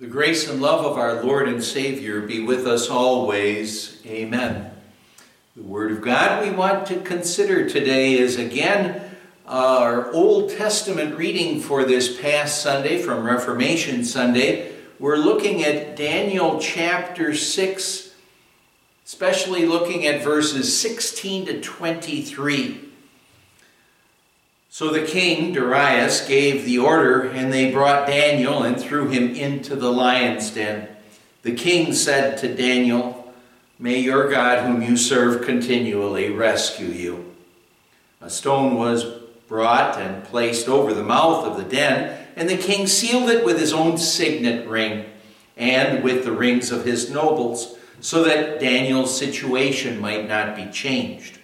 The grace and love of our Lord and Savior be with us always. Amen. The Word of God we want to consider today is again our Old Testament reading for this past Sunday from Reformation Sunday. We're looking at Daniel chapter 6, especially looking at verses 16 to 23. So the king, Darius, gave the order, and they brought Daniel and threw him into the lion's den. The king said to Daniel, May your God, whom you serve continually, rescue you. A stone was brought and placed over the mouth of the den, and the king sealed it with his own signet ring and with the rings of his nobles, so that Daniel's situation might not be changed.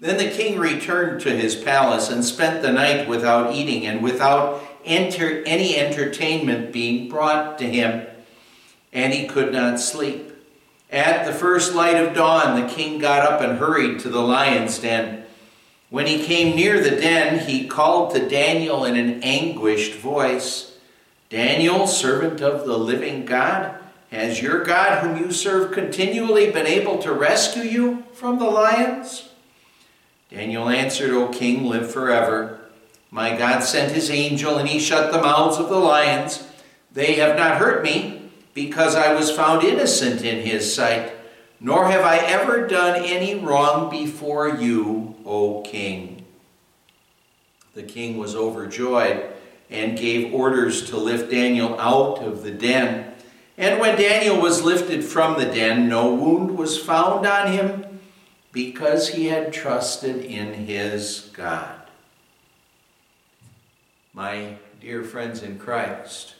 Then the king returned to his palace and spent the night without eating and without enter, any entertainment being brought to him, and he could not sleep. At the first light of dawn, the king got up and hurried to the lion's den. When he came near the den, he called to Daniel in an anguished voice Daniel, servant of the living God, has your God, whom you serve continually, been able to rescue you from the lions? Daniel answered, O king, live forever. My God sent his angel, and he shut the mouths of the lions. They have not hurt me, because I was found innocent in his sight, nor have I ever done any wrong before you, O king. The king was overjoyed and gave orders to lift Daniel out of the den. And when Daniel was lifted from the den, no wound was found on him because he had trusted in his God. My dear friends in Christ,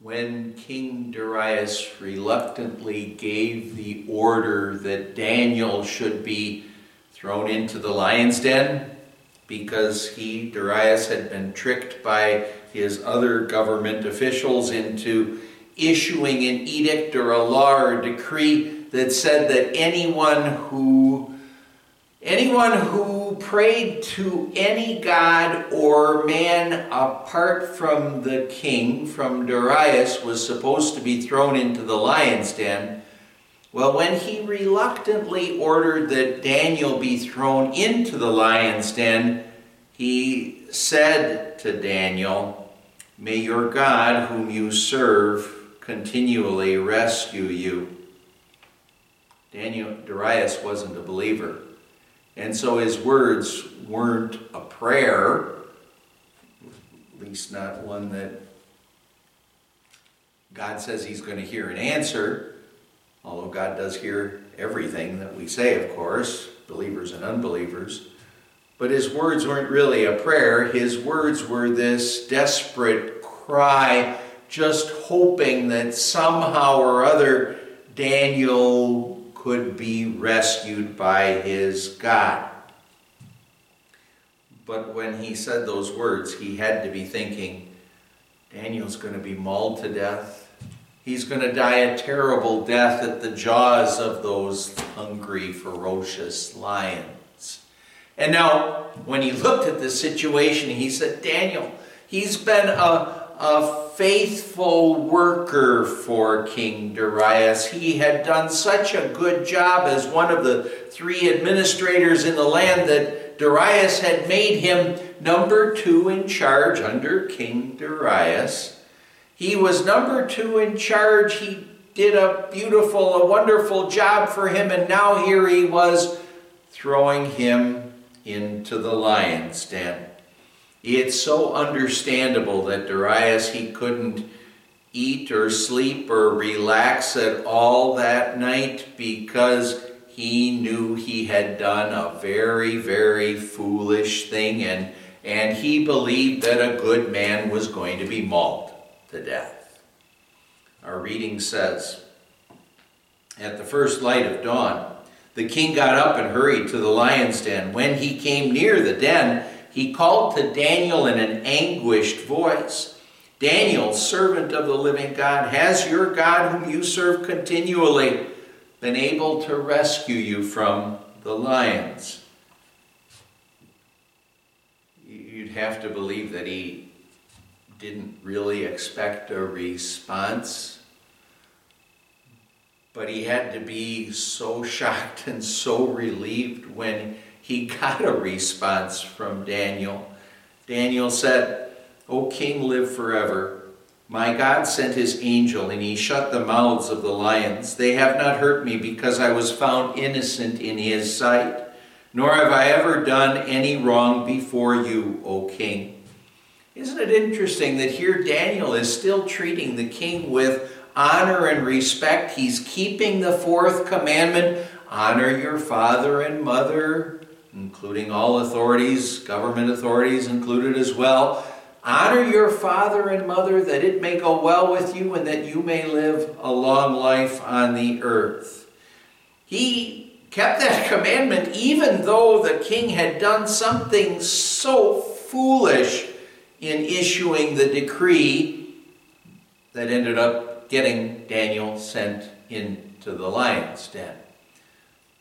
when King Darius reluctantly gave the order that Daniel should be thrown into the lion's den because he, Darius, had been tricked by his other government officials into issuing an edict or a law or a decree that said that anyone who anyone who prayed to any god or man apart from the king, from Darius, was supposed to be thrown into the lion's den. Well, when he reluctantly ordered that Daniel be thrown into the lion's den, he said to Daniel, May your God, whom you serve, continually rescue you. Daniel Darius wasn't a believer. And so his words weren't a prayer, at least not one that God says he's going to hear and answer, although God does hear everything that we say, of course, believers and unbelievers. But his words weren't really a prayer. His words were this desperate cry, just hoping that somehow or other Daniel could be rescued by his God. But when he said those words, he had to be thinking, Daniel's going to be mauled to death. He's going to die a terrible death at the jaws of those hungry, ferocious lions. And now, when he looked at the situation, he said, Daniel, he's been a a faithful worker for King Darius. He had done such a good job as one of the three administrators in the land that Darius had made him number two in charge under King Darius. He was number two in charge. He did a beautiful, a wonderful job for him, and now here he was throwing him into the lion's den. It's so understandable that Darius, he couldn't eat or sleep or relax at all that night because he knew he had done a very, very foolish thing and, and he believed that a good man was going to be mauled to death. Our reading says, At the first light of dawn, the king got up and hurried to the lion's den. When he came near the den, he called to Daniel in an anguished voice Daniel, servant of the living God, has your God, whom you serve continually, been able to rescue you from the lions? You'd have to believe that he didn't really expect a response. But he had to be so shocked and so relieved when he got a response from Daniel. Daniel said, O king, live forever. My God sent his angel, and he shut the mouths of the lions. They have not hurt me because I was found innocent in his sight, nor have I ever done any wrong before you, O king. Isn't it interesting that here Daniel is still treating the king with honor and respect? He's keeping the fourth commandment honor your father and mother, including all authorities, government authorities included as well. Honor your father and mother that it may go well with you and that you may live a long life on the earth. He kept that commandment even though the king had done something so foolish in issuing the decree that ended up getting Daniel sent into the lion's den.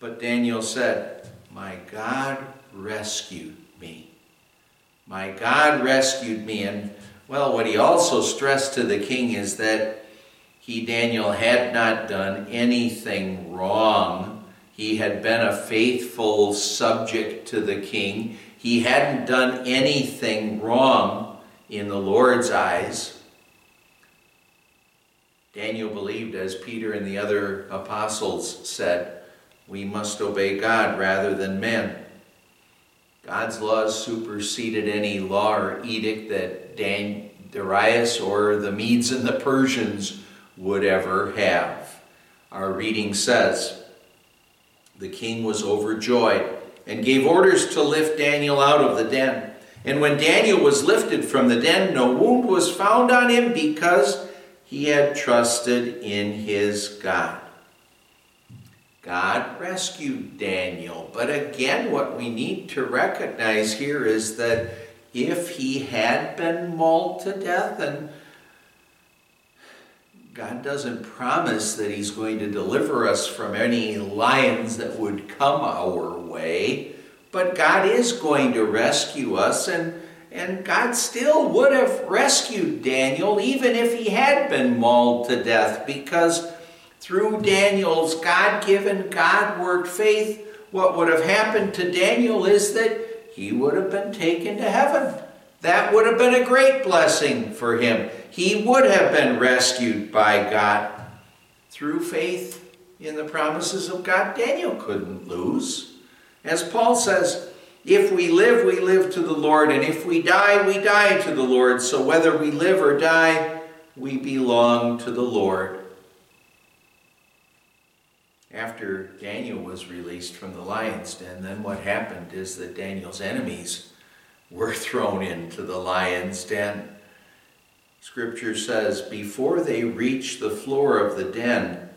But Daniel said, My God rescued me. My God rescued me. And well, what he also stressed to the king is that he, Daniel, had not done anything wrong. He had been a faithful subject to the king. He hadn't done anything wrong in the Lord's eyes. Daniel believed, as Peter and the other apostles said, we must obey God rather than men. God's laws superseded any law or edict that Dan, Darius or the Medes and the Persians would ever have. Our reading says, The king was overjoyed and gave orders to lift Daniel out of the den. And when Daniel was lifted from the den, no wound was found on him because he had trusted in his God. God rescued Daniel. But again, what we need to recognize here is that if he had been mauled to death, and God doesn't promise that he's going to deliver us from any lions that would come our way, but God is going to rescue us, and, and God still would have rescued Daniel even if he had been mauled to death, because through Daniel's God given, God worked faith, what would have happened to Daniel is that he would have been taken to heaven. That would have been a great blessing for him. He would have been rescued by God through faith in the promises of God. Daniel couldn't lose. As Paul says, if we live, we live to the Lord, and if we die, we die to the Lord. So whether we live or die, we belong to the Lord after Daniel was released from the lion's den, then what happened is that Daniel's enemies were thrown into the lion's den. Scripture says, before they reached the floor of the den,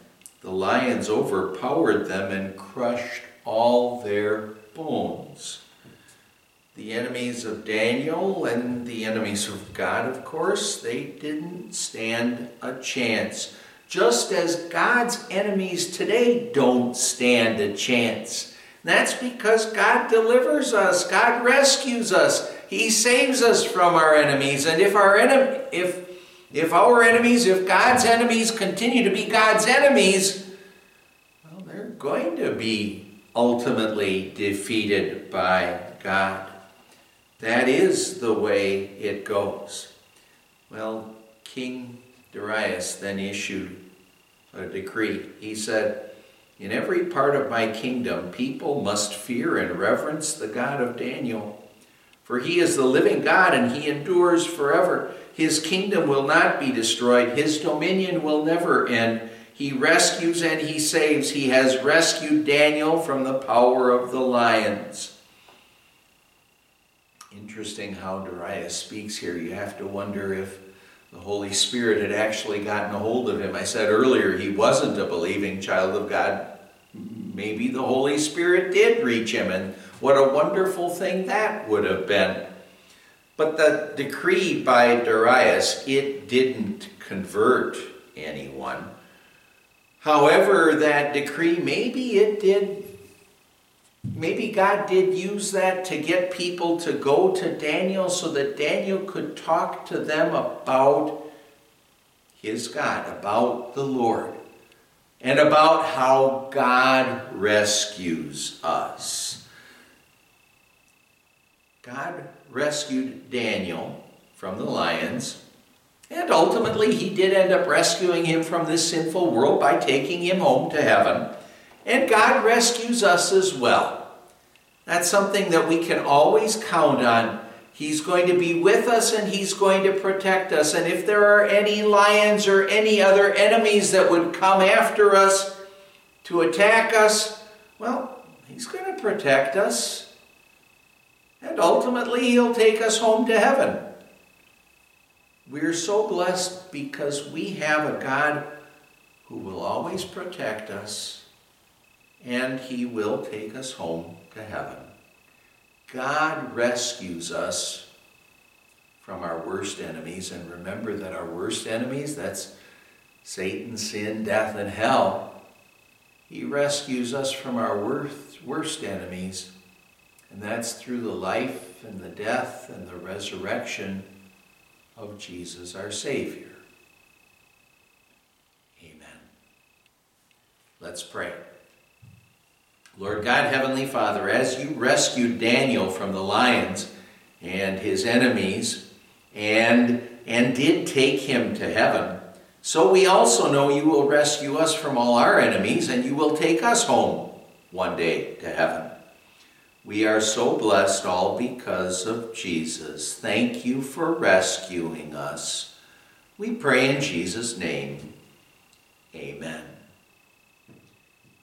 the lions overpowered them and crushed all their bones. The enemies of Daniel and the enemies of God, of course, they didn't stand a chance just as God's enemies today don't stand a chance. That's because God delivers us, God rescues us, He saves us from our enemies. And if our enemy, if if our enemies, if God's enemies continue to be God's enemies, well, they're going to be ultimately defeated by God. That is the way it goes. Well, King Darius then issued a decree. He said, In every part of my kingdom, people must fear and reverence the God of Daniel. For he is the living God and he endures forever. His kingdom will not be destroyed, his dominion will never end. He rescues and he saves. He has rescued Daniel from the power of the lions. Interesting how Darius speaks here. You have to wonder if the Holy Spirit had actually gotten a hold of him. I said earlier he wasn't a believing child of God. Maybe the Holy Spirit did reach him, and what a wonderful thing that would have been. But the decree by Darius, it didn't convert anyone. However, that decree, maybe it did maybe God did use that to get people to go to Daniel so that Daniel could talk to them about his God, about the Lord, and about how God rescues us. God rescued Daniel from the lions, and ultimately he did end up rescuing him from this sinful world by taking him home to heaven. And God rescues us as well. That's something that we can always count on. He's going to be with us and He's going to protect us. And if there are any lions or any other enemies that would come after us to attack us, well, He's going to protect us. And ultimately, He'll take us home to heaven. We're so blessed because we have a God who will always protect us and He will take us home to heaven. God rescues us from our worst enemies, and remember that our worst enemies, that's Satan, sin, death, and hell. He rescues us from our worst, worst enemies, and that's through the life and the death and the resurrection of Jesus our Savior. Amen. Let's pray. Lord God, Heavenly Father, as you rescued Daniel from the lions and his enemies and, and did take him to heaven, so we also know you will rescue us from all our enemies and you will take us home one day to heaven. We are so blessed all because of Jesus. Thank you for rescuing us. We pray in Jesus' name. Amen.